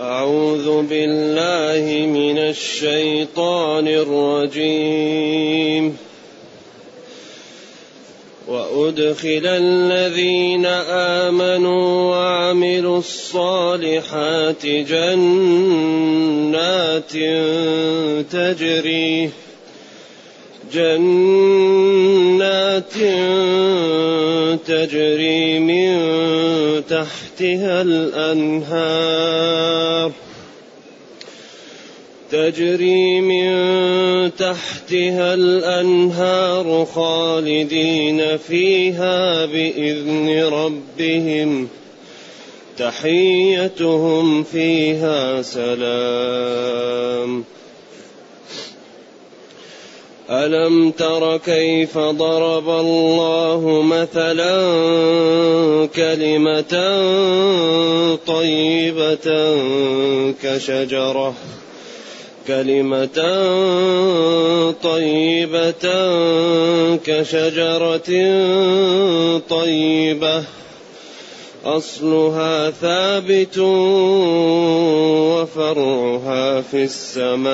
أعوذ بالله من الشيطان الرجيم. وأدخل الذين آمنوا وعملوا الصالحات جنات تجري جنات تجري من تحتها الأنهار. تجري من تحتها الأنهار خالدين فيها بإذن ربهم. تحيتهم فيها سلام. ألم تر كيف ضرب الله مثلا كلمة طيبة كشجرة كلمة طيبة كشجرة طيبة أصلها ثابت وفرعها في السماء.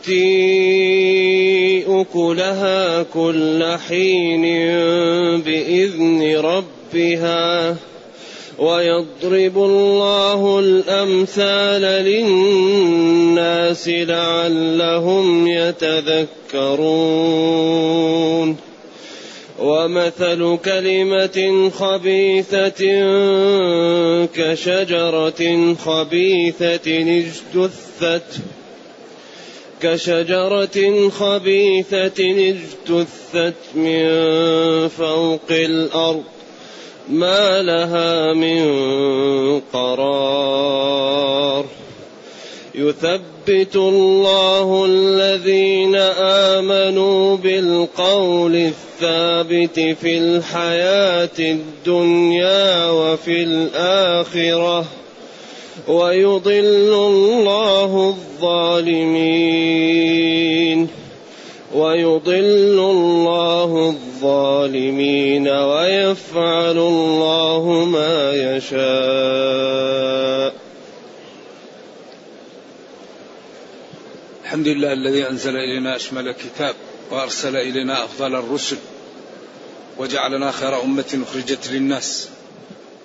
تؤتي أكلها كل حين بإذن ربها ويضرب الله الأمثال للناس لعلهم يتذكرون ومثل كلمة خبيثة كشجرة خبيثة اجتثت كشجرة خبيثة اجتثت من فوق الأرض ما لها من قرار. يثبت الله الذين آمنوا بالقول الثابت في الحياة الدنيا وفي الآخرة. ويضل الله الظالمين ويضل الله الظالمين ويفعل الله ما يشاء. الحمد لله الذي أنزل إلينا أشمل كتاب وأرسل إلينا أفضل الرسل وجعلنا خير أمة أخرجت للناس.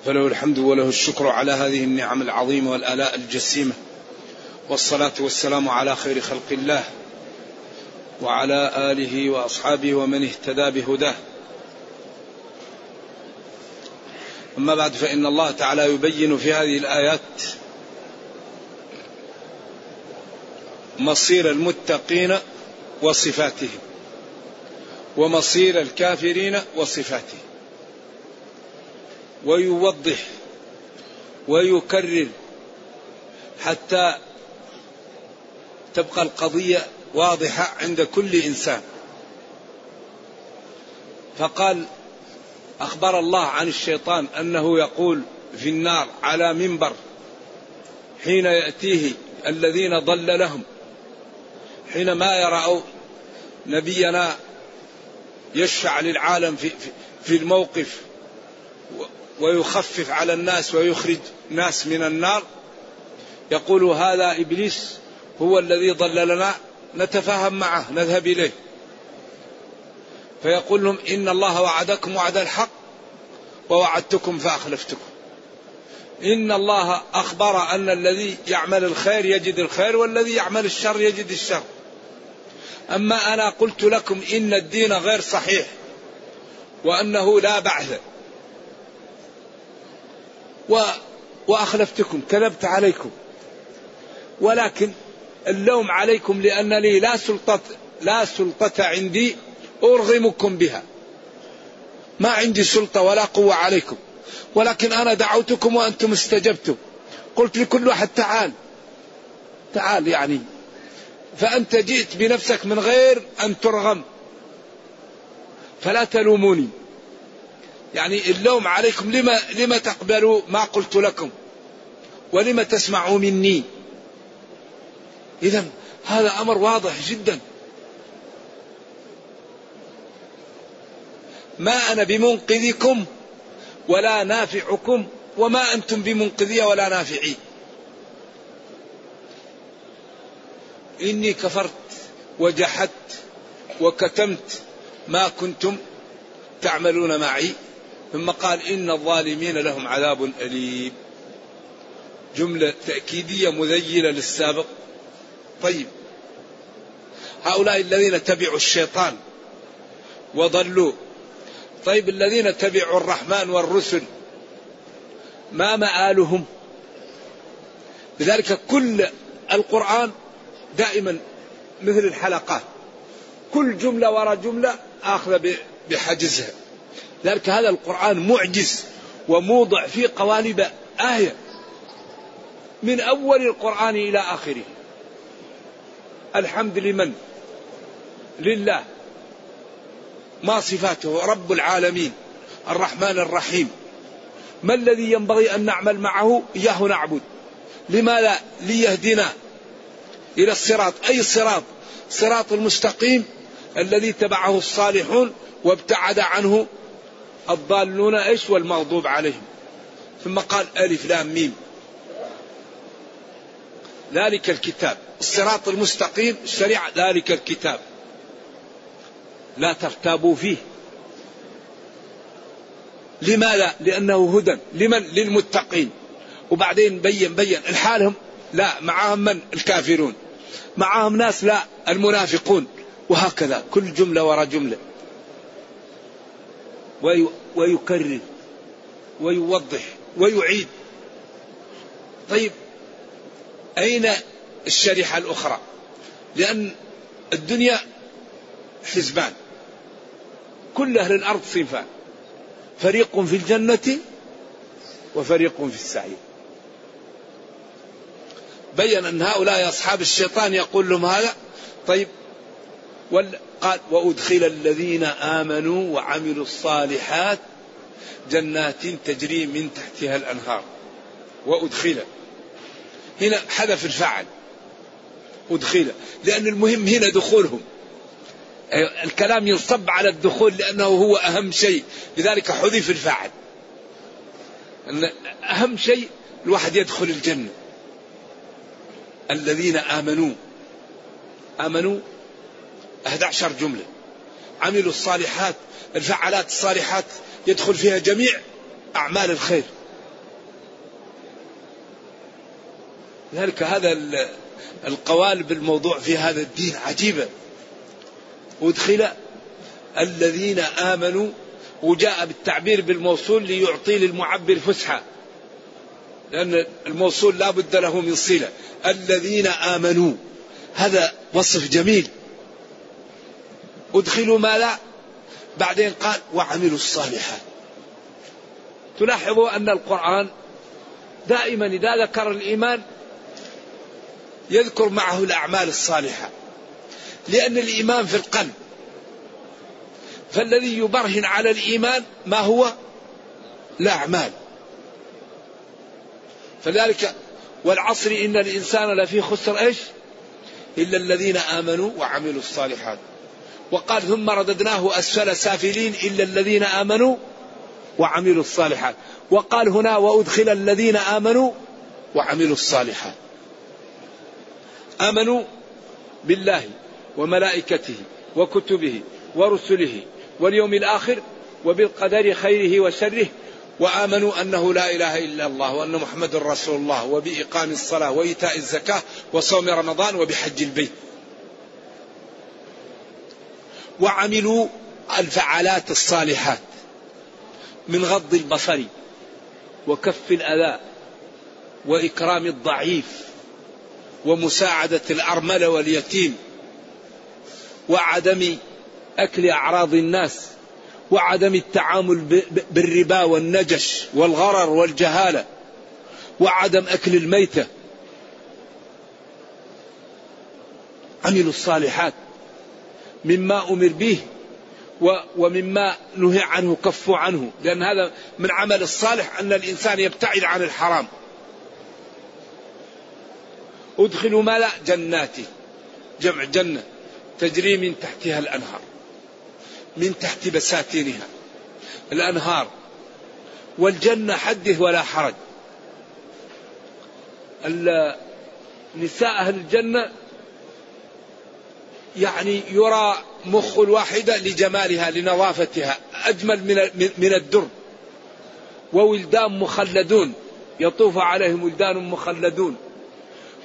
فله الحمد وله الشكر على هذه النعم العظيمة والآلاء الجسيمة. والصلاة والسلام على خير خلق الله وعلى آله وأصحابه ومن اهتدى بهداه. أما بعد فإن الله تعالى يبين في هذه الآيات مصير المتقين وصفاتهم ومصير الكافرين وصفاتهم. ويوضح ويكرر حتى تبقى القضية واضحة عند كل إنسان. فقال أخبر الله عن الشيطان أنه يقول في النار على منبر حين يأتيه الذين ضل لهم حينما يرأوا نبينا يشفع للعالم في, في الموقف ويخفف على الناس ويخرج ناس من النار. يقول هذا إبليس هو الذي ضللنا نتفاهم معه نذهب إليه. فيقول لهم إن الله وعدكم وعد الحق ووعدتكم فأخلفتكم. إن الله أخبر أن الذي يعمل الخير يجد الخير والذي يعمل الشر يجد الشر. أما أنا قلت لكم إن الدين غير صحيح وأنه لا بعث و وأخلفتكم كذبت عليكم. ولكن اللوم عليكم لأن لي لا سلطه لا سلطة عندي أرغمكم بها. ما عندي سلطة ولا قوة عليكم. ولكن أنا دعوتكم وأنتم استجبتم. قلت لكل واحد تعال. تعال يعني. فأنت جئت بنفسك من غير أن ترغم. فلا تلوموني. يعني اللوم عليكم لما لما تقبلوا ما قلت لكم؟ ولما تسمعوا مني؟ اذا هذا أمر واضح جدا. ما أنا بمنقذكم ولا نافعكم وما أنتم بمنقذية ولا نافعين إني كفرت وجحدت وكتمت ما كنتم تعملون معي. ثم قال إن الظالمين لهم عذاب أليم. جملة تأكيدية مذيلة للسابق. طيب. هؤلاء الذين تبعوا الشيطان وضلوا. طيب الذين تبعوا الرحمن والرسل ما مآلهم؟ لذلك كل القرآن دائما مثل الحلقات. كل جملة وراء جملة آخذ بحجزها. لذلك هذا القرآن معجز وموضع في قوالب آية. من أول القرآن إلى آخره. الحمد لمن؟ لله. ما صفاته؟ رب العالمين. الرحمن الرحيم. ما الذي ينبغي أن نعمل معه؟ إياه نعبد. لماذا؟ ليهدنا إلى الصراط. أي صراط صراط المستقيم الذي تبعه الصالحون وابتعد عنه الضالون إيش والمغضوب عليهم. ثم قال ألف لام ميم. ذلك الكتاب. الصراط المستقيم الشريعة ذلك الكتاب. لا ترتابوا فيه. لماذا؟ لأنه هدى. لمن؟ للمتقين. وبعدين بين بين الحالهم لا معهم من؟ الكافرون. معهم ناس لا المنافقون. وهكذا. كل جملة وراء جملة. ويكرر ويوضح ويعيد. طيب أين الشريحة الأخرى؟ لأن الدنيا حزبان. كل أهل الأرض صنفان. فريق في الجنة وفريق في السعير. بين أن هؤلاء أصحاب الشيطان يقول لهم هذا. طيب قال وأدخل الذين آمنوا وعملوا الصالحات جنات تجري من تحتها الأنهار. وأدخل. هنا حذف الفعل أدخل. لأن المهم هنا دخولهم. الكلام ينصب على الدخول لأنه هو أهم شيء. لذلك حذف الفاعل. أن أهم شيء الواحد يدخل الجنة. الذين آمنوا. آمنوا 11 جملة. عملوا الصالحات الفعالات الصالحات يدخل فيها جميع أعمال الخير. لذلك هذا القوالب الموضوع في هذا الدين عجيبة. أدخل الذين آمنوا وجاء بالتعبير بالموصول ليعطي للمعبر فسحة لأن الموصول لا بد له من صلة. الذين آمنوا هذا وصف جميل. أدخلوا ما لا. بعدين قال وعملوا الصالحات. تلاحظوا أن القرآن دائما إذا ذكر الإيمان يذكر معه الأعمال الصالحة. لأن الإيمان في القلب. فالذي يبرهن على الإيمان ما هو؟ الأعمال. فذلك والعصر إن الإنسان لفي خسر إيش؟ إلا الذين آمنوا وعملوا الصالحات. وقال ثم رددناه أسفل سافلين إلا الذين آمنوا وعملوا الصالحات. وقال هنا وأدخل الذين آمنوا وعملوا الصالحات. آمنوا بالله وملائكته وكتبه ورسله واليوم الآخر وبالقدر خيره وشره. وآمنوا أنه لا إله إلا الله وأن محمد رسول الله وبإقام الصلاة وإيتاء الزكاة وصوم رمضان وبحج البيت. وعملوا الفعالات الصالحات من غض البصر وكف الأذى وإكرام الضعيف ومساعدة الأرملة واليتيم وعدم أكل أعراض الناس وعدم التعامل بالربا والنجش والغرر والجهالة وعدم أكل الميتة. عملوا الصالحات. مما أمر به ومما نهي عنه كفوا عنه. لأن هذا من عمل الصالح أن الإنسان يبتعد عن الحرام. أدخلوا ما لا جنات جمع جنة. تجري من تحتها الأنهار. من تحت بساتينها. الأنهار. والجنة حدث ولا حرج. نساء أهل الجنة يعني يرى مخ الواحدة لجمالها لنظافتها أجمل من من الدر. وولدان مخلدون يطوف عليهم ولدان مخلدون.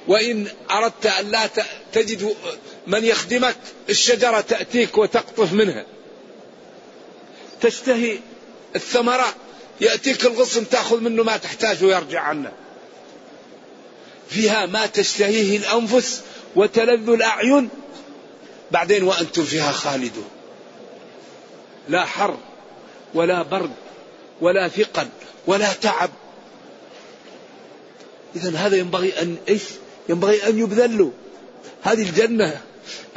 وإن أردت أن لا تجد من يخدمك الشجرة تأتيك وتقطف منها. تشتهي الثمرة يأتيك الغصن تأخذ منه ما تحتاج ويرجع عنه. فيها ما تشتهيه الأنفس وتلذ الأعين بعدين وأنتم فيها خالدون. لا حر ولا برد ولا ثقل ولا تعب. إذا هذا ينبغي أن إيش؟ ينبغي أن يبذل له هذه الجنة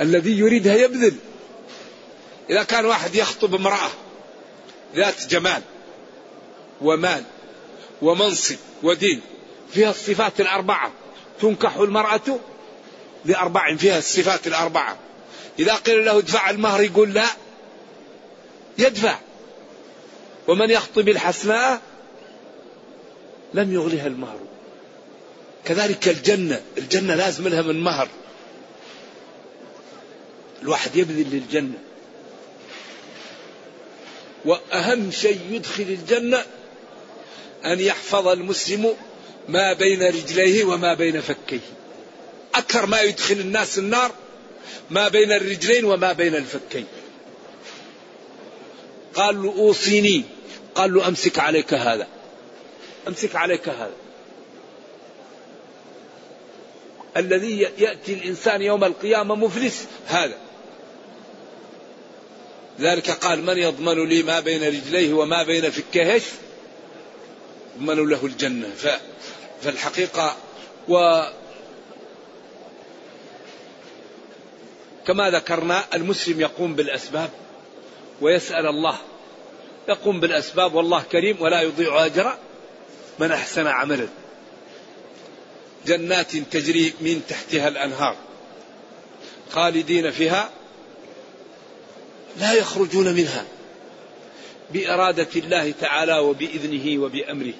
الذي يريدها يبذل. إذا كان واحد يخطب امرأة ذات جمال ومال ومنصب ودين فيها الصفات الأربعة. تنكح المرأة لأربع فيها الصفات الأربعة. إذا قيل له ادفع المهر يقول لا. يدفع. ومن يخطب الحسناء لم يغلها المهر. كذلك الجنة. الجنة لازم لها من مهر. الواحد يبذل للجنة. وأهم شيء يدخل الجنة أن يحفظ المسلم ما بين رجليه وما بين فكيه. أكثر ما يدخل الناس النار ما بين الرجلين وما بين الفكين. قال له أوصيني. قال له أمسك عليك هذا. أمسك عليك هذا. الذي يأتي الإنسان يوم القيامة مفلس. هذا. ذلك قال من يضمن لي ما بين رجليه وما بين فكيه؟ يضمن له الجنة. فالحقيقة و كما ذكرنا المسلم يقوم بالأسباب ويسأل الله. يقوم بالأسباب والله كريم ولا يضيع أجر من أحسن عملا جنات تجري من تحتها الأنهار خالدين فيها لا يخرجون منها بإرادة الله تعالى وبإذنه وبأمره.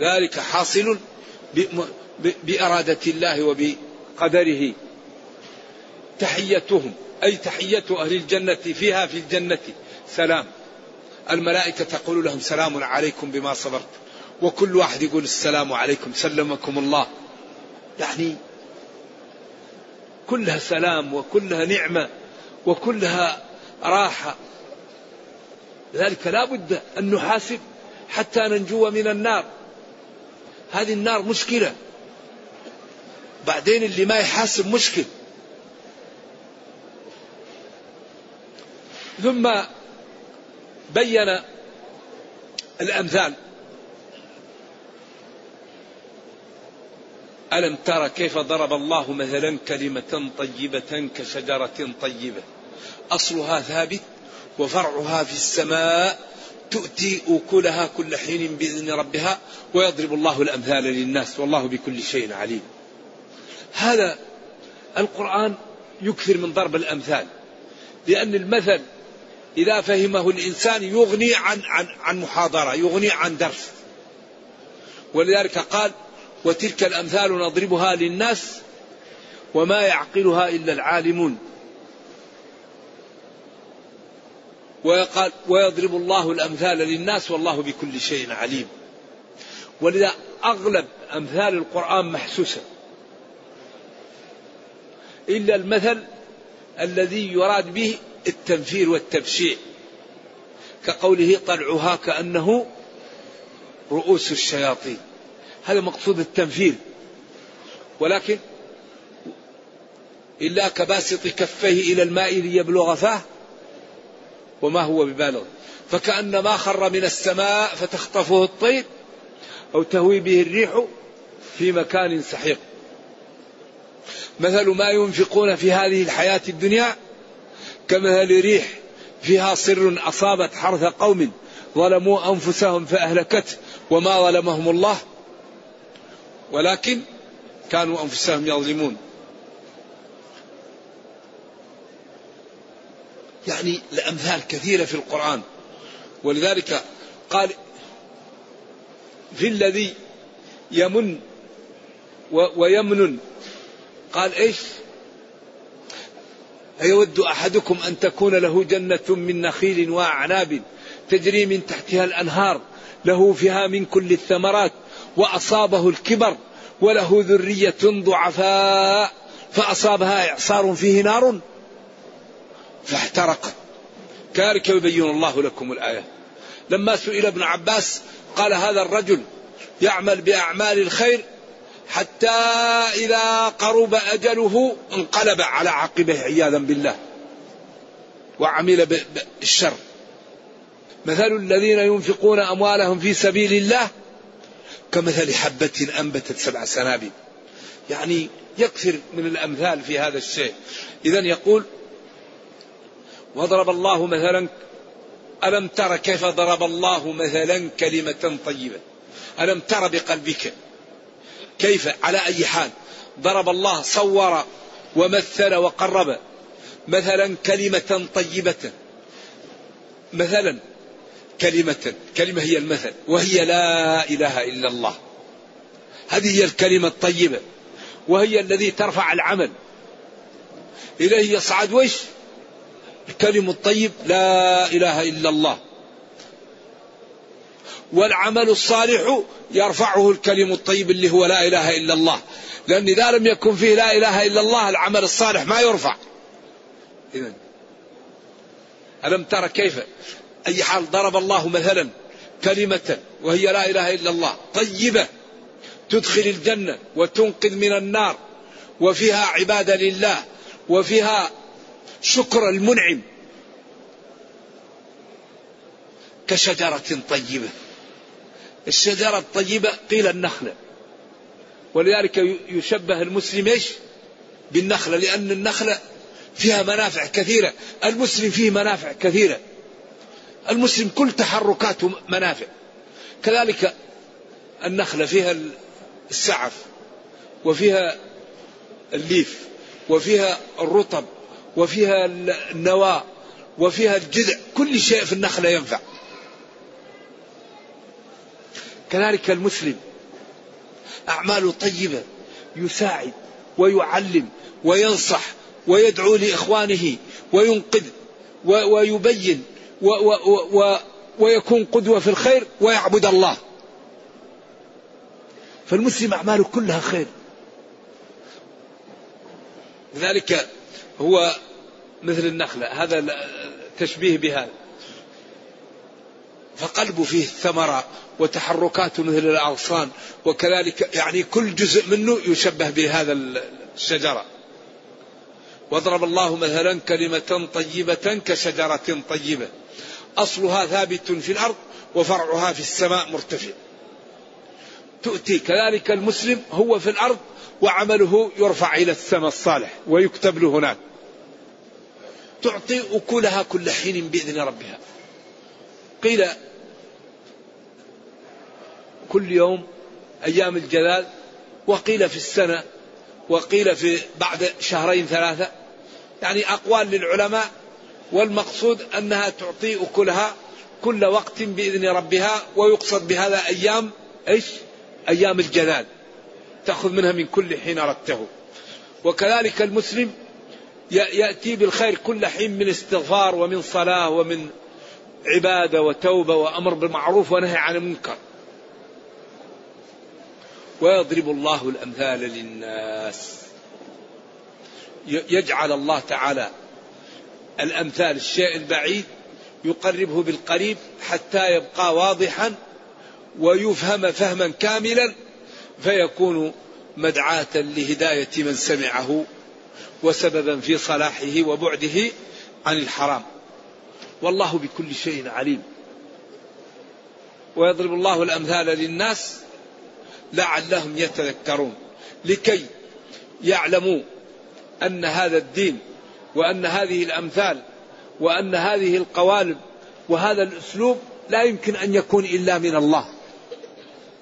ذلك حاصل بإرادة الله وبقدره تحيتهم أي تحية أهل الجنة فيها في الجنة. سلام. الملائكة تقول لهم سلام عليكم بما صبرت. وكل واحد يقول السلام عليكم سلمكم الله. يعني كلها سلام وكلها نعمة وكلها راحة. لذلك لا بد أن نحاسب حتى ننجو من النار. هذه النار مشكلة. بعدين اللي ما يحاسب مشكل. ثم بين الأمثال. ألم تر كيف ضرب الله مثلا كلمة طيبة كشجرة طيبة؟ أصلها ثابت وفرعها في السماء تؤتي أكلها كل حين بإذن ربها ويضرب الله الأمثال للناس والله بكل شيء عليم. هذا القرآن يكثر من ضرب الأمثال. لأن المثل إذا فهمه الإنسان يغني عن عن عن محاضرة يغني عن درس. ولذلك قال وتلك الأمثال نضربها للناس وما يعقلها إلا العالمون. ويقال ويضرب الله الأمثال للناس والله بكل شيء عليم. ولذا أغلب أمثال القرآن محسوسة. إلا المثل الذي يراد به التنفير والتبشيع كقوله طلعها كأنه رؤوس الشياطين. هذا مقصود التنفير. ولكن إلا كباسط كفيه إلى الماء ليبلغ فاه وما هو ببالغ. فكأن ما خر من السماء فتخطفه الطير أو تهوي به الريح في مكان سحيق مثل ما ينفقون في هذه الحياة الدنيا كمثل ريح فيها صر أصابت حرث قوم ظلموا أنفسهم فأهلكته وما ظلمهم الله. ولكن كانوا أنفسهم يظلمون. يعني الأمثال كثيرة في القرآن. ولذلك قال في الذي يمن ويمن قال إيش؟ أيود أحدكم أن تكون له جنة من نخيل وأعناب تجري من تحتها الأنهار له فيها من كل الثمرات وأصابه الكبر وله ذرية ضعفاء فأصابها إعصار فيه نار فاحترقت. كذلك يبين الله لكم الآية. لما سئل ابن عباس قال هذا الرجل يعمل بأعمال الخير حتى إذا قرب أجله انقلب على عقبه عياذا بالله وعمل بالشر. مثل الذين ينفقون أموالهم في سبيل الله كمثل حبة أنبتت سبع سنابل. يعني يكثر من الأمثال في هذا الشيء. إذا يقول وضرب الله مثلا ألم تر كيف ضرب الله مثلا كلمة طيبة؟ ألم تر بقلبك؟ كيف؟ على أي حال. ضرب الله صور ومثل وقرب. مثلا كلمة طيبة. مثلا كلمة كلمة هي المثل. وهي لا إله إلا الله. هذه هي الكلمة الطيبة. وهي الذي ترفع العمل. إليه يصعد وش؟ الكلم الطيب لا إله إلا الله. والعمل الصالح يرفعه الكلم الطيب اللي هو لا إله إلا الله. لأن إذا لم يكن فيه لا إله إلا الله العمل الصالح ما يرفع. إذن ألم ترى كيف؟ أي حال ضرب الله مثلا كلمة وهي لا إله إلا الله طيبة تدخل الجنة وتنقذ من النار وفيها عبادة لله وفيها شكر المنعم. كشجرة طيبة. الشجرة الطيبة قيل النخلة ولذلك يشبه المسلم إيش؟ بالنخلة لأن النخلة فيها منافع كثيرة. المسلم فيه منافع كثيرة. المسلم كل تحركاته منافع. كذلك النخلة فيها السعف وفيها الليف وفيها الرطب وفيها النواة وفيها الجذع. كل شيء في النخلة ينفع. كذلك المسلم أعماله طيبة يساعد ويعلم وينصح ويدعو لإخوانه وينقذ ويبين و و و ويكون قدوة في الخير ويعبد الله. فالمسلم أعماله كلها خير. لذلك هو مثل النخلة هذا تشبيه بهذا. فقلبه فيه ثمرة وتحركاته مثل الأغصان وكذلك يعني كل جزء منه يشبه بهذا الشجرة. واضرب الله مثلا كلمة طيبة كشجرة طيبة. أصلها ثابت في الأرض وفرعها في السماء مرتفع. تؤتي كذلك المسلم هو في الأرض وعمله يرفع إلى السماء الصالح ويكتب له هناك. تعطي أكلها كل حين بإذن ربها. قيل كل يوم أيام الجلال وقيل في السنة وقيل في بعد شهرين ثلاثة. يعني أقوال للعلماء والمقصود أنها تعطي أكلها كل وقت بإذن ربها ويقصد بهذا أيام إيش؟ أيام الجلال. تأخذ منها من كل حين أردته. وكذلك المسلم يأتي بالخير كل حين من استغفار ومن صلاة ومن عبادة وتوبة وأمر بالمعروف ونهي عن المنكر. ويضرب الله الأمثال للناس. يجعل الله تعالى الأمثال الشيء البعيد يقربه بالقريب حتى يبقى واضحا ويفهم فهما كاملا فيكون مدعاة لهداية من سمعه وسببا في صلاحه وبعده عن الحرام. والله بكل شيء عليم. ويضرب الله الأمثال للناس لعلهم يتذكرون. لكي يعلموا أن هذا الدين وأن هذه الأمثال وأن هذه القوالب وهذا الأسلوب لا يمكن أن يكون إلا من الله.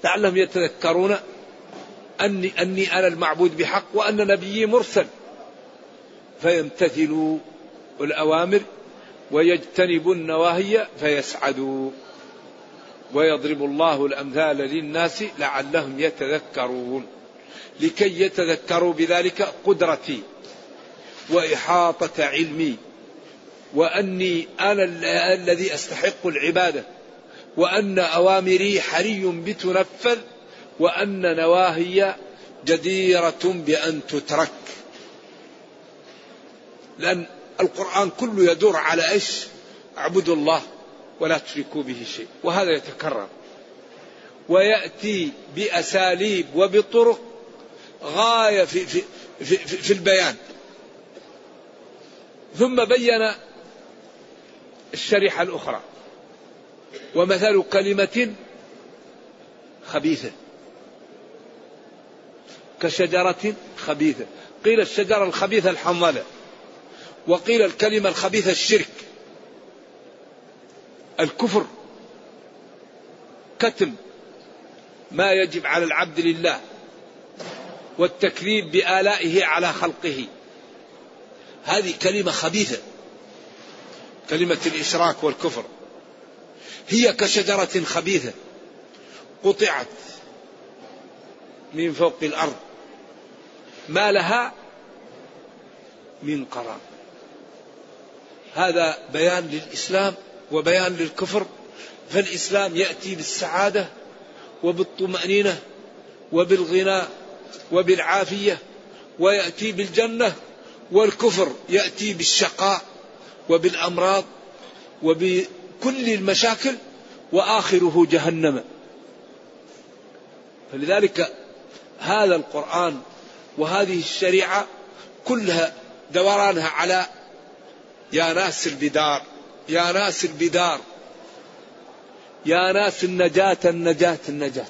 لعلهم يتذكرون أني, أني أنا المعبود بحق وأن نبيي مرسل. فيمتثلوا الأوامر ويجتنبوا النواهي فيسعدوا. ويضرب الله الأمثال للناس لعلهم يتذكرون. لكي يتذكروا بذلك قدرتي وإحاطة علمي. وأني أنا الذي أستحق العبادة. وأن أوامري حري بتنفذ وأن نواهي جديرة بأن تترك. لأن القرآن كله يدور على إيش؟ اعبدوا الله. ولا تشركوا به شيء. وهذا يتكرر. ويأتي بأساليب وبطرق غاية في, في, في, في, البيان. ثم بين الشريحة الأخرى. ومثل كلمة خبيثة. كشجرة خبيثة. قيل الشجرة الخبيثة الحنظلة. وقيل الكلمة الخبيثة الشرك. الكفر. كتم ما يجب على العبد لله والتكذيب بآلائه على خلقه. هذه كلمة خبيثة كلمة الإشراك والكفر. هي كشجرة خبيثة قطعت من فوق الأرض ما لها من قرار. هذا بيان للإسلام وبيان للكفر فالإسلام يأتي بالسعادة وبالطمأنينة وبالغنى وبالعافية ويأتي بالجنة والكفر يأتي بالشقاء وبالأمراض وبكل المشاكل وآخره جهنم. فلذلك هذا القرآن وهذه الشريعة كلها دورانها على يا ناس البدار. يا ناس البدار يا ناس النجاة النجاة النجاة.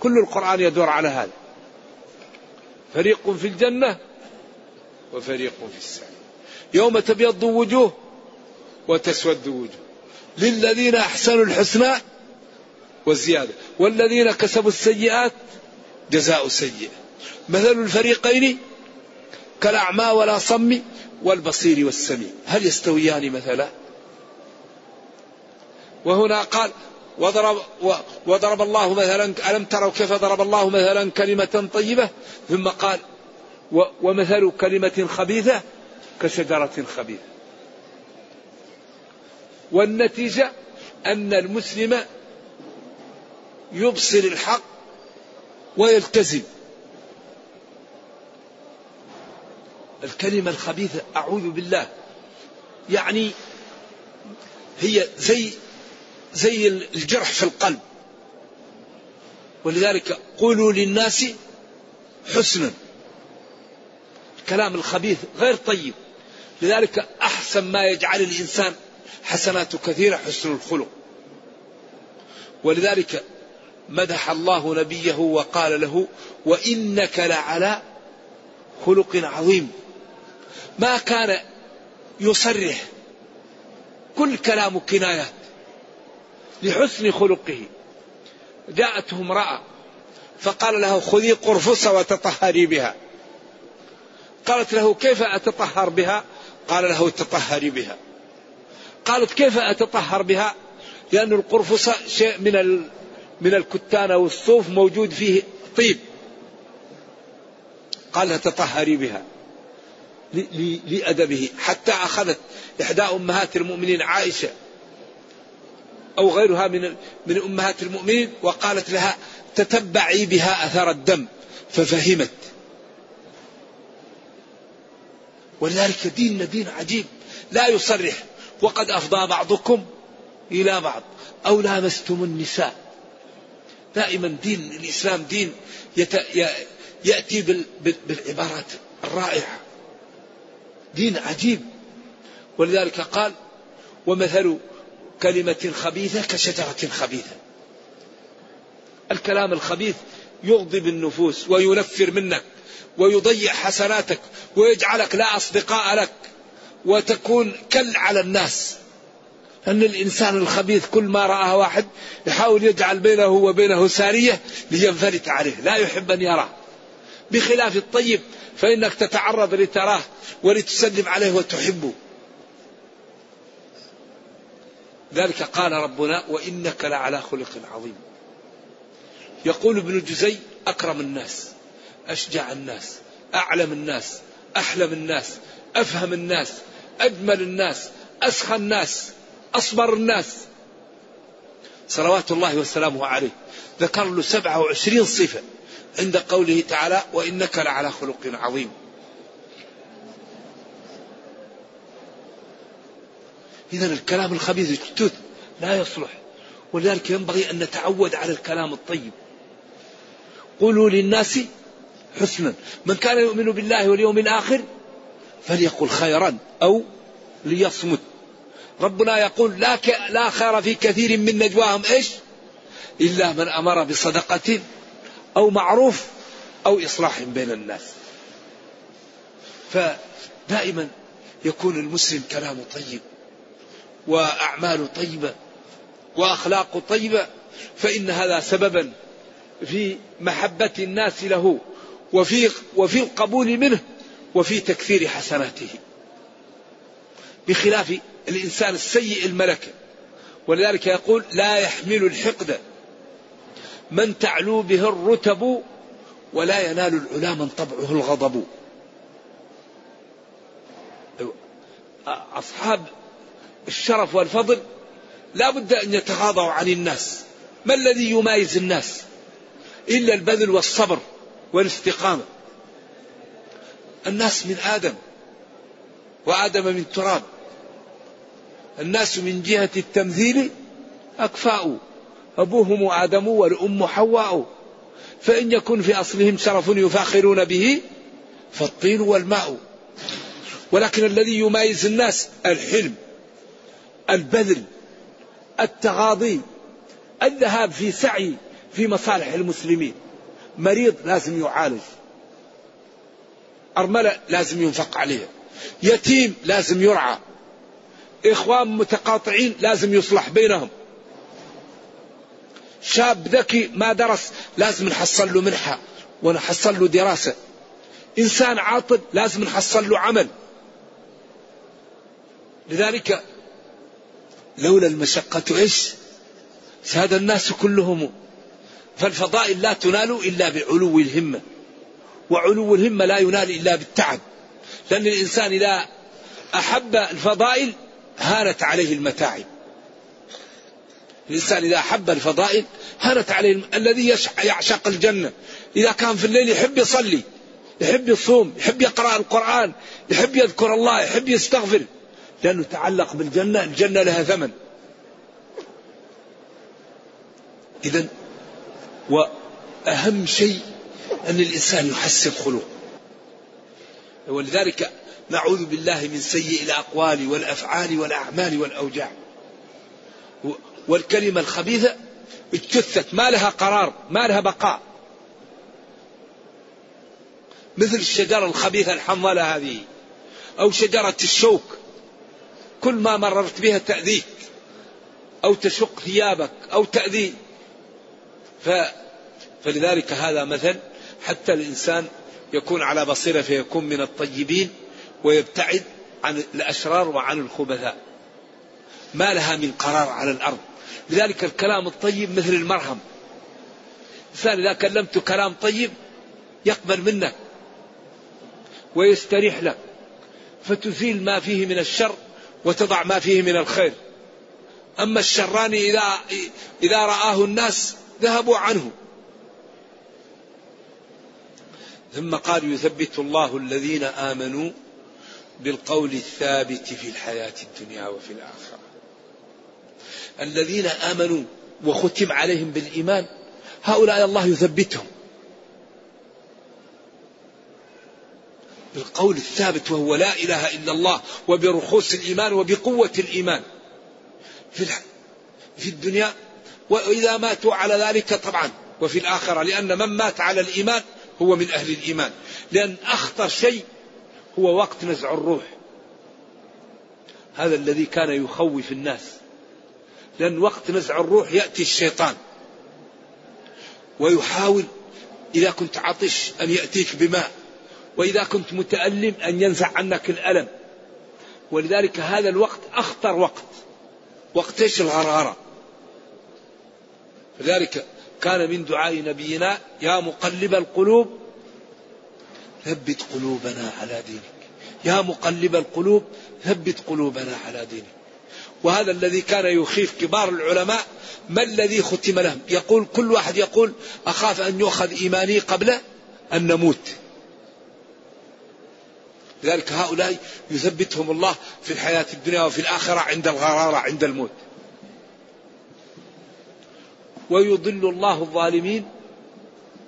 كل القرآن يدور على هذا. فريق في الجنة وفريق في السعير يوم تبيض وجوه وتسود وجوه. للذين أحسنوا الحسنى والزيادة والذين كسبوا السيئات جزاء سيئة. مثل الفريقين كالأعمى ولا صم والبصير والسميع. هل يستويان مثلا؟ وهنا قال وضرب, وضرب الله مثلا ألم تروا كيف ضرب الله مثلا كلمة طيبة؟ ثم قال ومثل كلمة خبيثة كشجرة خبيثة. والنتيجة أن المسلم يبصر الحق ويلتزم. الكلمة الخبيثة أعوذ بالله. يعني هي زي زي الجرح في القلب. ولذلك قولوا للناس حسنا. الكلام الخبيث غير طيب. لذلك أحسن ما يجعل الإنسان حسنات كثيرة حسن الخلق. ولذلك مدح الله نبيه وقال له وإنك لعلى خلق عظيم. ما كان يصرح كل كلام كنايات لحسن خلقه. جاءته امرأة فقال له خذي قرفصة وتطهري بها. قالت له كيف أتطهر بها؟ قال له تطهري بها. قالت كيف أتطهر بها؟ لأن القرفصة شيء من من الكتان أو الصوف موجود فيه طيب. قال تطهري بها. لأدبه. حتى أخذت إحدى أمهات المؤمنين عائشة أو غيرها من من أمهات المؤمنين وقالت لها تتبعي بها أثر الدم. ففهمت. ولذلك ديننا دين عجيب. لا يصرح. وقد أفضى بعضكم إلى بعض. أو لامستم النساء. دائما دين الإسلام دين يأتي بالعبارات الرائعة. دين عجيب. ولذلك قال ومثل كلمة خبيثة كشجرة خبيثة. الكلام الخبيث يغضب النفوس وينفر منك ويضيع حسناتك ويجعلك لا أصدقاء لك وتكون كل على الناس. أن الإنسان الخبيث كل ما رآه واحد يحاول يجعل بينه وبينه سارية لينفلت عليه. لا يحب أن يراه. بخلاف الطيب فإنك تتعرض لتراه ولتسلم عليه وتحبه. ذلك قال ربنا وإنك لعلى خلق عظيم. يقول ابن الجزي أكرم الناس أشجع الناس أعلم الناس أحلم الناس أفهم الناس أجمل الناس أسخى الناس أصبر الناس. صلوات الله وسلامه عليه. ذكر له سبعة وعشرين صفة عند قوله تعالى وإنك لعلى خلق عظيم. إذا الكلام الخبيث الجتوث لا يصلح. ولذلك ينبغي أن نتعود على الكلام الطيب. قولوا للناس حسنا. من كان يؤمن بالله واليوم الآخر فليقل خيرا أو ليصمت. ربنا يقول لا, ك... لا خير في كثير من نجواهم. إيش؟ إلا من أمر بصدقة أو معروف أو إصلاح بين الناس. فدائما يكون المسلم كلامه طيب. وأعماله طيبة وأخلاقه طيبة فإن هذا سببا في محبة الناس له وفي وفي القبول منه وفي تكثير حسناته. بخلاف الإنسان السيء الملكة. ولذلك يقول لا يحمل الحقد. من تعلو به الرتب ولا ينال العلا من طبعه الغضب. أصحاب الشرف والفضل لا بد أن يتغاضوا عن الناس. ما الذي يمايز الناس؟ إلا البذل والصبر والاستقامة. الناس من آدم وآدم من تراب. الناس من جهة التمثيل أكفاء. أبوهم آدم والأم حواء. فإن يكن في أصلهم شرف يفاخرون به فالطين والماء. ولكن الذي يميز الناس الحلم. البذل التغاضي الذهاب في سعي في مصالح المسلمين. مريض لازم يعالج. أرملة لازم ينفق عليها يتيم لازم يرعى. إخوان متقاطعين لازم يصلح بينهم. شاب ذكي ما درس لازم نحصل له منحة ونحصل له دراسة. إنسان عاطل لازم نحصل له عمل. لذلك لولا المشقة إيش؟ ساد الناس كلهم. فالفضائل لا تنال إلا بعلو الهمة. وعلو الهمة لا ينال إلا بالتعب. لأن الإنسان إذا أحب الفضائل هانت عليه المتاعب. الإنسان إذا أحب الفضائل هانت عليه الم... الذي يعشق الجنة. إذا كان في الليل يحب يصلي يحب يصوم يحب يقرأ القرآن يحب يذكر الله يحب يستغفر. لأنه تعلق بالجنة الجنة لها ثمن. إذا وأهم شيء أن الإنسان يحسن خلقه. ولذلك نعوذ بالله من سيء الأقوال والأفعال والأعمال والأوجاع. والكلمة الخبيثة اجتثت ما لها قرار ما لها بقاء. مثل الشجرة الخبيثة الحمالة هذه أو شجرة الشوك. كل ما مررت بها تأذيك أو تشق ثيابك أو تأذي. ف... فلذلك هذا مثل حتى الإنسان يكون على بصيرة فيكون من الطيبين ويبتعد عن الأشرار وعن الخبثاء. ما لها من قرار على الأرض. لذلك الكلام الطيب مثل المرهم. الإنسان إذا كلمت كلام طيب يقبل منك ويستريح لك فتزيل ما فيه من الشر وتضع ما فيه من الخير. أما الشران إذا إذا رآه الناس ذهبوا عنه. ثم قال يثبت الله الذين آمنوا بالقول الثابت في الحياة الدنيا وفي الآخرة. الذين آمنوا وختم عليهم بالإيمان هؤلاء الله يثبتهم. بالقول الثابت وهو لا إله إلا الله وبرخوص الإيمان وبقوة الإيمان في في الدنيا. وإذا ماتوا على ذلك طبعا وفي الآخرة لأن من مات على الإيمان هو من أهل الإيمان. لأن أخطر شيء هو وقت نزع الروح. هذا الذي كان يخوف الناس. لأن وقت نزع الروح يأتي الشيطان. ويحاول إذا كنت عطش أن يأتيك بماء. وإذا كنت متألم أن ينزع عنك الألم. ولذلك هذا الوقت أخطر وقت. وقت إيش؟ الغرغرة. لذلك كان من دعاء نبينا يا مقلب القلوب ثبت قلوبنا على دينك. يا مقلب القلوب ثبت قلوبنا على دينك. وهذا الذي كان يخيف كبار العلماء ما الذي ختم لهم؟ يقول كل واحد يقول أخاف أن يؤخذ إيماني قبل أن نموت. لذلك هؤلاء يثبتهم الله في الحياة الدنيا وفي الآخرة عند الغرارة عند الموت. ويضل الله الظالمين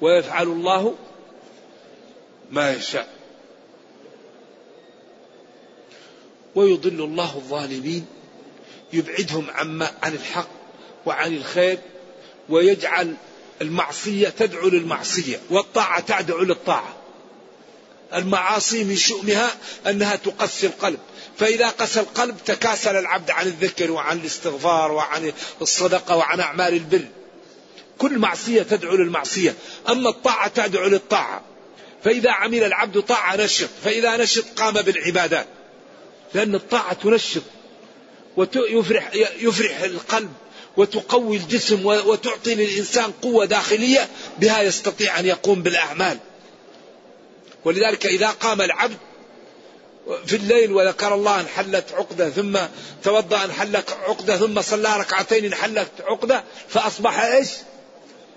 ويفعل الله ما يشاء. ويضل الله الظالمين يبعدهم عما عن الحق وعن الخير ويجعل المعصية تدعو للمعصية والطاعة تدعو للطاعة. المعاصي من شؤمها أنها تقسي القلب. فإذا قسى القلب تكاسل العبد عن الذكر وعن الاستغفار وعن الصدقة وعن أعمال البر. كل معصية تدعو للمعصية. أما الطاعة تدعو للطاعة. فإذا عمل العبد طاعة نشط. فإذا نشط قام بالعبادات. لأن الطاعة تنشط ويفرح يفرح القلب وتقوي الجسم وتعطي للإنسان قوة داخلية. بها يستطيع أن يقوم بالأعمال. ولذلك إذا قام العبد في الليل وذكر الله انحلت عقدة ثم توضأ انحلت عقدة ثم صلى ركعتين انحلت عقدة فأصبح إيش؟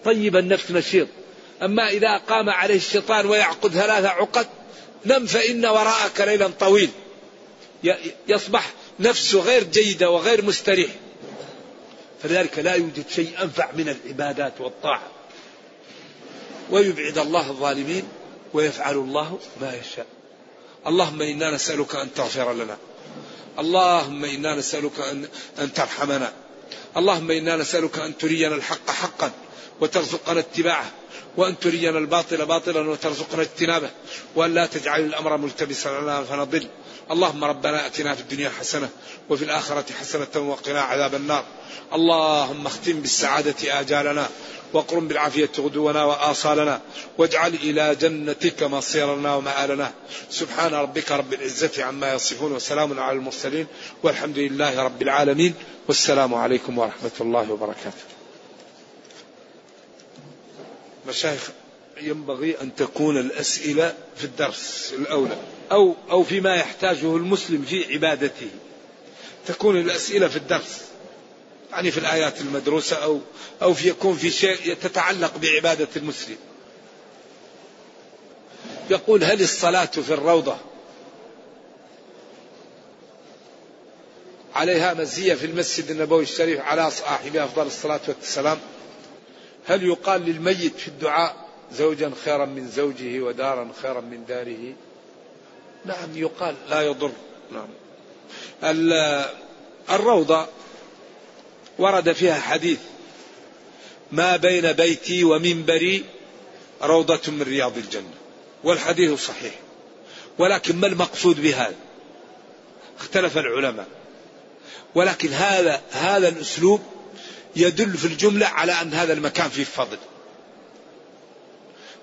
طيب النفس نشيط أما إذا قام عليه الشيطان ويعقد ثلاثة عقد نم فإن وراءك ليلا طويل. يصبح نفسه غير جيدة وغير مستريح. فلذلك لا يوجد شيء أنفع من العبادات والطاعة. ويبعد الله الظالمين ويفعل الله ما يشاء. اللهم إنا نسألك أن تغفر لنا. اللهم إنا نسألك أن, أن ترحمنا. اللهم إنا نسألك أن ترينا الحق حقا وترزقنا اتباعه. وأن ترينا الباطل باطلا وترزقنا اجتنابه وأن لا تجعل الأمر ملتبسا علينا فنضل اللهم ربنا أتنا في الدنيا حسنة وفي الآخرة حسنة وقنا عذاب النار. اللهم اختم بالسعادة آجالنا واقرم بالعافية غدونا وآصالنا واجعل إلى جنتك مصيرنا ومآلنا. سبحان ربك رب العزة عما يصفون وسلام على المرسلين والحمد لله رب العالمين. والسلام عليكم ورحمة الله وبركاته. مشايخ ينبغي أن تكون الأسئلة في الدرس الأولى أو أو فيما يحتاجه المسلم في عبادته. تكون الأسئلة في الدرس يعني في الآيات المدروسة أو أو في يكون في شيء تتعلق بعبادة المسلم. يقول هل الصلاة في الروضة؟ عليها مزية في المسجد النبوي الشريف على صاحبه أفضل الصلاة والسلام. هل يقال للميت في الدعاء زوجا خيرا من زوجه ودارا خيرا من داره؟ نعم يقال. لا يضر. نعم. الروضة ورد فيها حديث ما بين بيتي ومنبري روضة من رياض الجنة. والحديث صحيح. ولكن ما المقصود بهذا اختلف العلماء. ولكن هذا هذا الأسلوب يدل في الجملة على أن هذا المكان فيه فضل.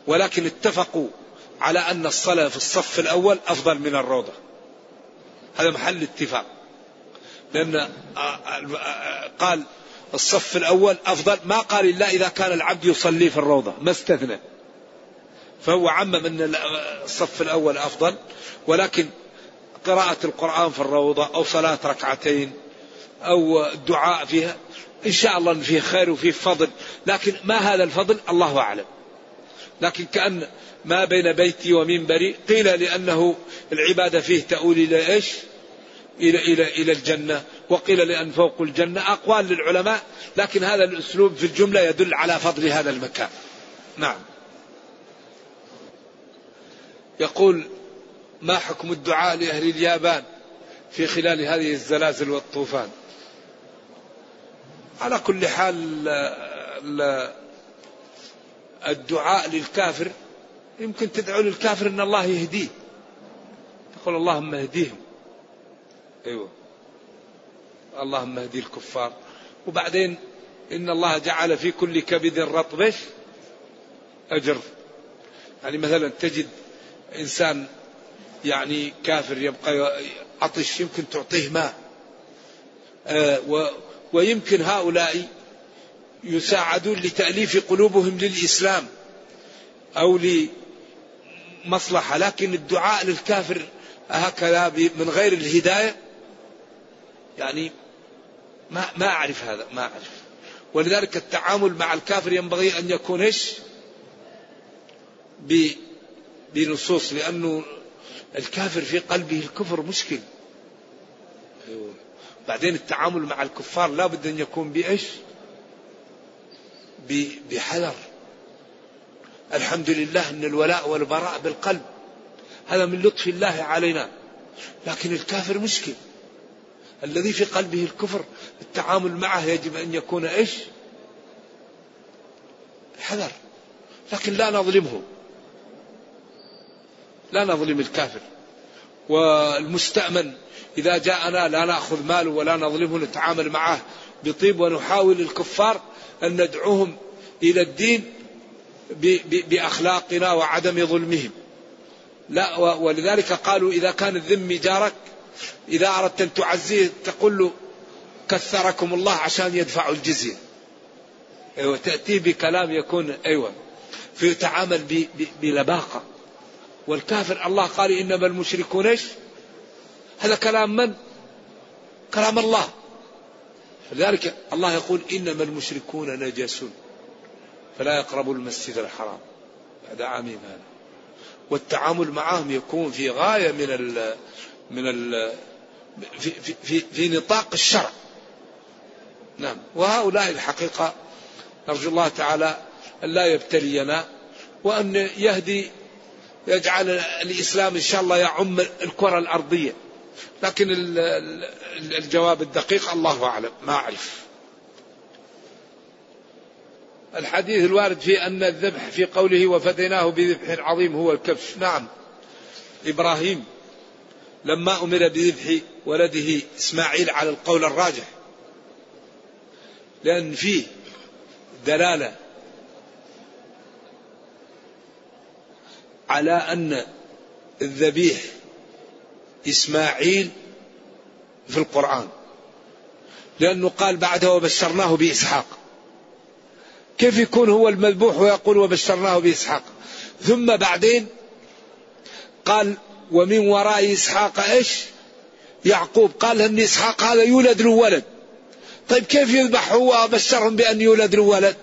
ولكن اتفقوا على أن الصلاة في الصف الأول أفضل من الروضة. هذا محل اتفاق. لأن قال الصف الأول أفضل. ما قال إلا إذا كان العبد يصلي في الروضة. ما استثنى. فهو عمم أن الصف الأول أفضل. ولكن قراءة القرآن في الروضة أو صلاة ركعتين أو الدعاء فيها إن شاء الله فيه خير وفيه فضل. لكن ما هذا الفضل؟ الله أعلم. لكن كأن ما بين بيتي ومنبري قيل لأنه العبادة فيه تؤول إلى إيش؟ إلى إلى إلى الجنة. وقيل لأن فوق الجنة أقوال للعلماء لكن هذا الأسلوب في الجملة يدل على فضل هذا المكان. نعم. يقول ما حكم الدعاء لأهل اليابان في خلال هذه الزلازل والطوفان؟ على كل حال الدعاء للكافر يمكن تدعو للكافر إن الله يهديه. تقول اللهم اهديهم. أيوه. اللهم اهدي الكفار. وبعدين إن الله جعل في كل كبد رطبش أجر. يعني مثلا تجد إنسان يعني كافر يبقى عطش يمكن تعطيه ماء. آه ويمكن هؤلاء يساعدون لتأليف قلوبهم للإسلام أو لمصلحة لكن الدعاء للكافر هكذا من غير الهداية؟ يعني ما ما أعرف هذا ما أعرف. ولذلك التعامل مع الكافر ينبغي أن يكون إيش؟ بنصوص لأنه الكافر في قلبه الكفر مشكل. بعدين التعامل مع الكفار لا بد أن يكون بإيش؟ بحذر. الحمد لله أن الولاء والبراء بالقلب. هذا من لطف الله علينا. لكن الكافر مشكل. الذي في قلبه الكفر التعامل معه يجب أن يكون إيش؟ حذر. لكن لا نظلمه. لا نظلم الكافر. والمستأمن. إذا جاءنا لا نأخذ ماله ولا نظلمه نتعامل معه بطيب ونحاول الكفار أن ندعوهم إلى الدين بأخلاقنا وعدم ظلمهم. لا ولذلك قالوا إذا كان الذم جارك إذا أردت أن تعزيه تقول له كثركم الله عشان يدفعوا الجزية. أيوة تأتي بكلام يكون أيوة فيتعامل بلباقة. والكافر الله قال إنما المشركون إيش؟ هذا كلام من؟ كلام الله. لذلك الله يقول إنما المشركون نجس فلا يقربوا المسجد الحرام. بعد عامهم هذا. والتعامل معهم يكون في غاية من ال من ال في, في, في, في نطاق الشرع. نعم. وهؤلاء الحقيقة نرجو الله تعالى أن لا يبتلينا وأن يهدي يجعل الإسلام إن شاء الله يعم الكرة الأرضية. لكن الجواب الدقيق الله أعلم ما أعرف. الحديث الوارد في أن الذبح في قوله وفديناه بذبح عظيم هو الكبش. نعم. إبراهيم لما أمر بذبح ولده إسماعيل على القول الراجح لأن فيه دلالة على أن الذبيح إسماعيل في القرآن لأنه قال بعده وبشرناه بإسحاق. كيف يكون هو المذبوح ويقول وبشرناه بإسحاق؟ ثم بعدين قال ومن وراء إسحاق إيش؟ يعقوب. قال أن إسحاق هذا يولد له ولد. طيب كيف يذبح هو وبشرهم بأن يولد له ولد؟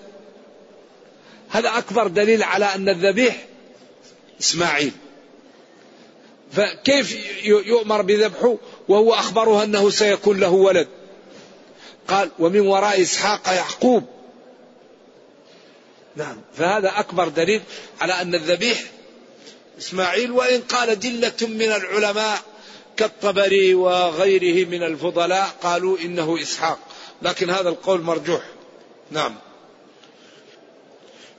هذا أكبر دليل على أن الذبيح إسماعيل. فكيف يؤمر بذبحه وهو أخبره أنه سيكون له ولد؟ قال ومن وراء إسحاق يعقوب. نعم فهذا أكبر دليل على أن الذبيح إسماعيل وإن قال جلة من العلماء كالطبري وغيره من الفضلاء قالوا إنه إسحاق. لكن هذا القول مرجوح. نعم.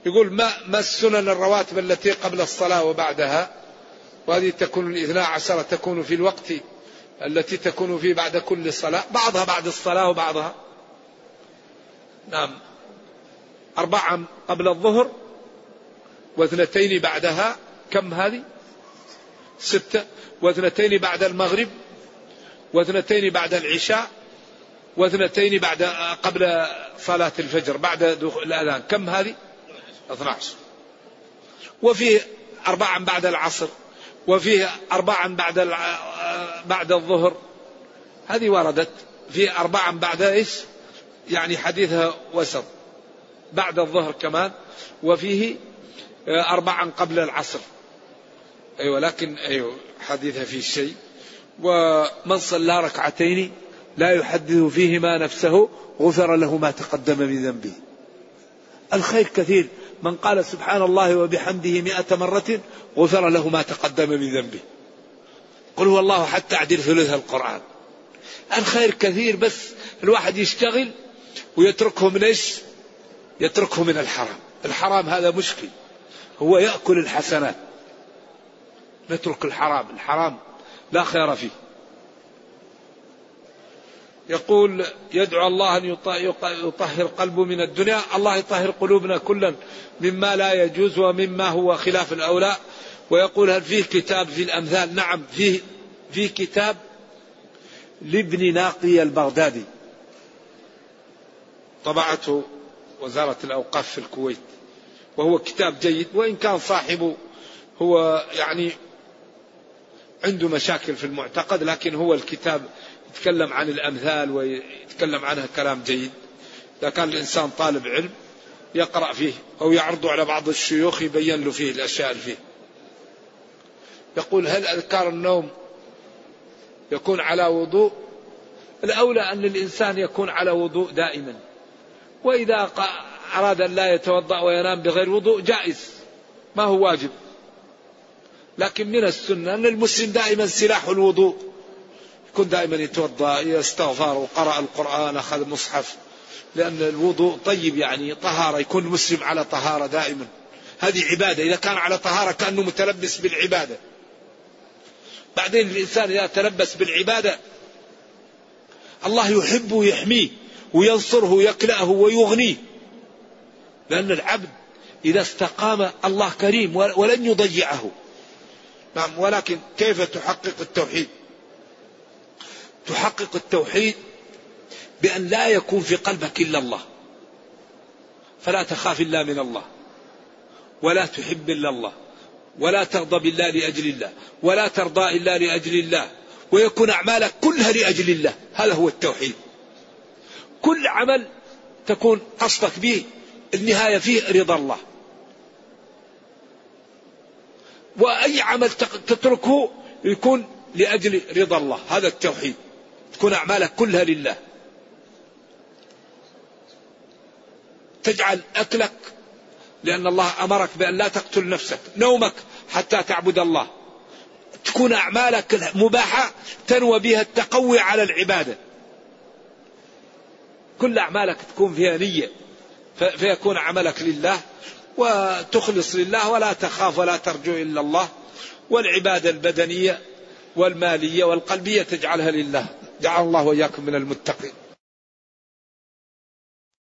يقول ما ما السنن الرواتب التي قبل الصلاة وبعدها؟ وهذه تكون الاثنا عشر تكون في الوقت التي تكون فيه بعد كل صلاة بعضها بعد الصلاة وبعضها. نعم. أربعة قبل الظهر واثنتين بعدها كم هذه؟ ستة. واثنتين بعد المغرب واثنتين بعد العشاء واثنتين بعد قبل صلاة الفجر بعد الأذان كم هذه؟ 12 وفيه أربعا بعد العصر. وفيه أربعا بعد بعد الظهر. هذه وردت. في أربعا بعد إيش؟ يعني حديثها وسط. بعد الظهر كمان. وفيه أربعا قبل العصر. أيوة لكن أيوة حديثها فيه شيء. ومن صلى ركعتين لا يحدث فيهما نفسه غفر له ما تقدم من ذنبه. الخير كثير. من قال سبحان الله وبحمده مئة مرة غفر له ما تقدم من ذنبه. قل هو الله حتى أعدل ثلث القرآن. الخير كثير بس الواحد يشتغل ويتركه من إيش؟ يتركه من الحرام، الحرام هذا مشكل. هو يأكل الحسنات. نترك الحرام، الحرام لا خير فيه. يقول يدعو الله أن يطهر قلبه من الدنيا. الله يطهر قلوبنا كلا مما لا يجوز ومما هو خلاف الأولى. ويقول هل فيه كتاب في الأمثال؟ نعم فيه في كتاب لابن ناقي البغدادي. طبعته وزارة الأوقاف في الكويت. وهو كتاب جيد وإن كان صاحبه هو يعني عنده مشاكل في المعتقد لكن هو الكتاب يتكلم عن الأمثال ويتكلم عنها كلام جيد إذا كان الإنسان طالب علم يقرأ فيه أو يعرضه على بعض الشيوخ يبين له فيه الأشياء اللي فيه. يقول هل أذكار النوم يكون على وضوء؟ الأولى أن الإنسان يكون على وضوء دائما. وإذا أراد أن لا يتوضأ وينام بغير وضوء جائز ما هو واجب. لكن من السنة أن المسلم دائما سلاح الوضوء. يكون دائما يتوضأ يستغفر وقرأ القرآن أخذ مصحف. لأن الوضوء طيب يعني طهارة يكون المسلم على طهارة دائما. هذه عبادة إذا كان على طهارة كأنه متلبس بالعبادة. بعدين الإنسان إذا تلبس بالعبادة الله يحبه ويحميه وينصره ويكلأه ويغنيه. لأن العبد إذا استقام الله كريم ولن يضيعه. نعم ولكن كيف تحقق التوحيد؟ تحقق التوحيد بأن لا يكون في قلبك إلا الله. فلا تخاف إلا من الله. ولا تحب إلا الله. ولا تغضب إلا لأجل الله. ولا ترضى إلا لأجل الله. ويكون أعمالك كلها لأجل الله. هذا هو التوحيد. كل عمل تكون قصدك به النهاية فيه رضا الله. وأي عمل تتركه يكون لأجل رضا الله. هذا التوحيد. تكون أعمالك كلها لله. تجعل أكلك لأن الله أمرك بأن لا تقتل نفسك نومك حتى تعبد الله. تكون أعمالك مباحة تنوى بها التقوي على العبادة. كل أعمالك تكون فيها نية فيكون عملك لله وتخلص لله ولا تخاف ولا ترجو إلا الله. والعبادة البدنية والمالية والقلبية تجعلها لله. جعل الله وإياكم من المتقين.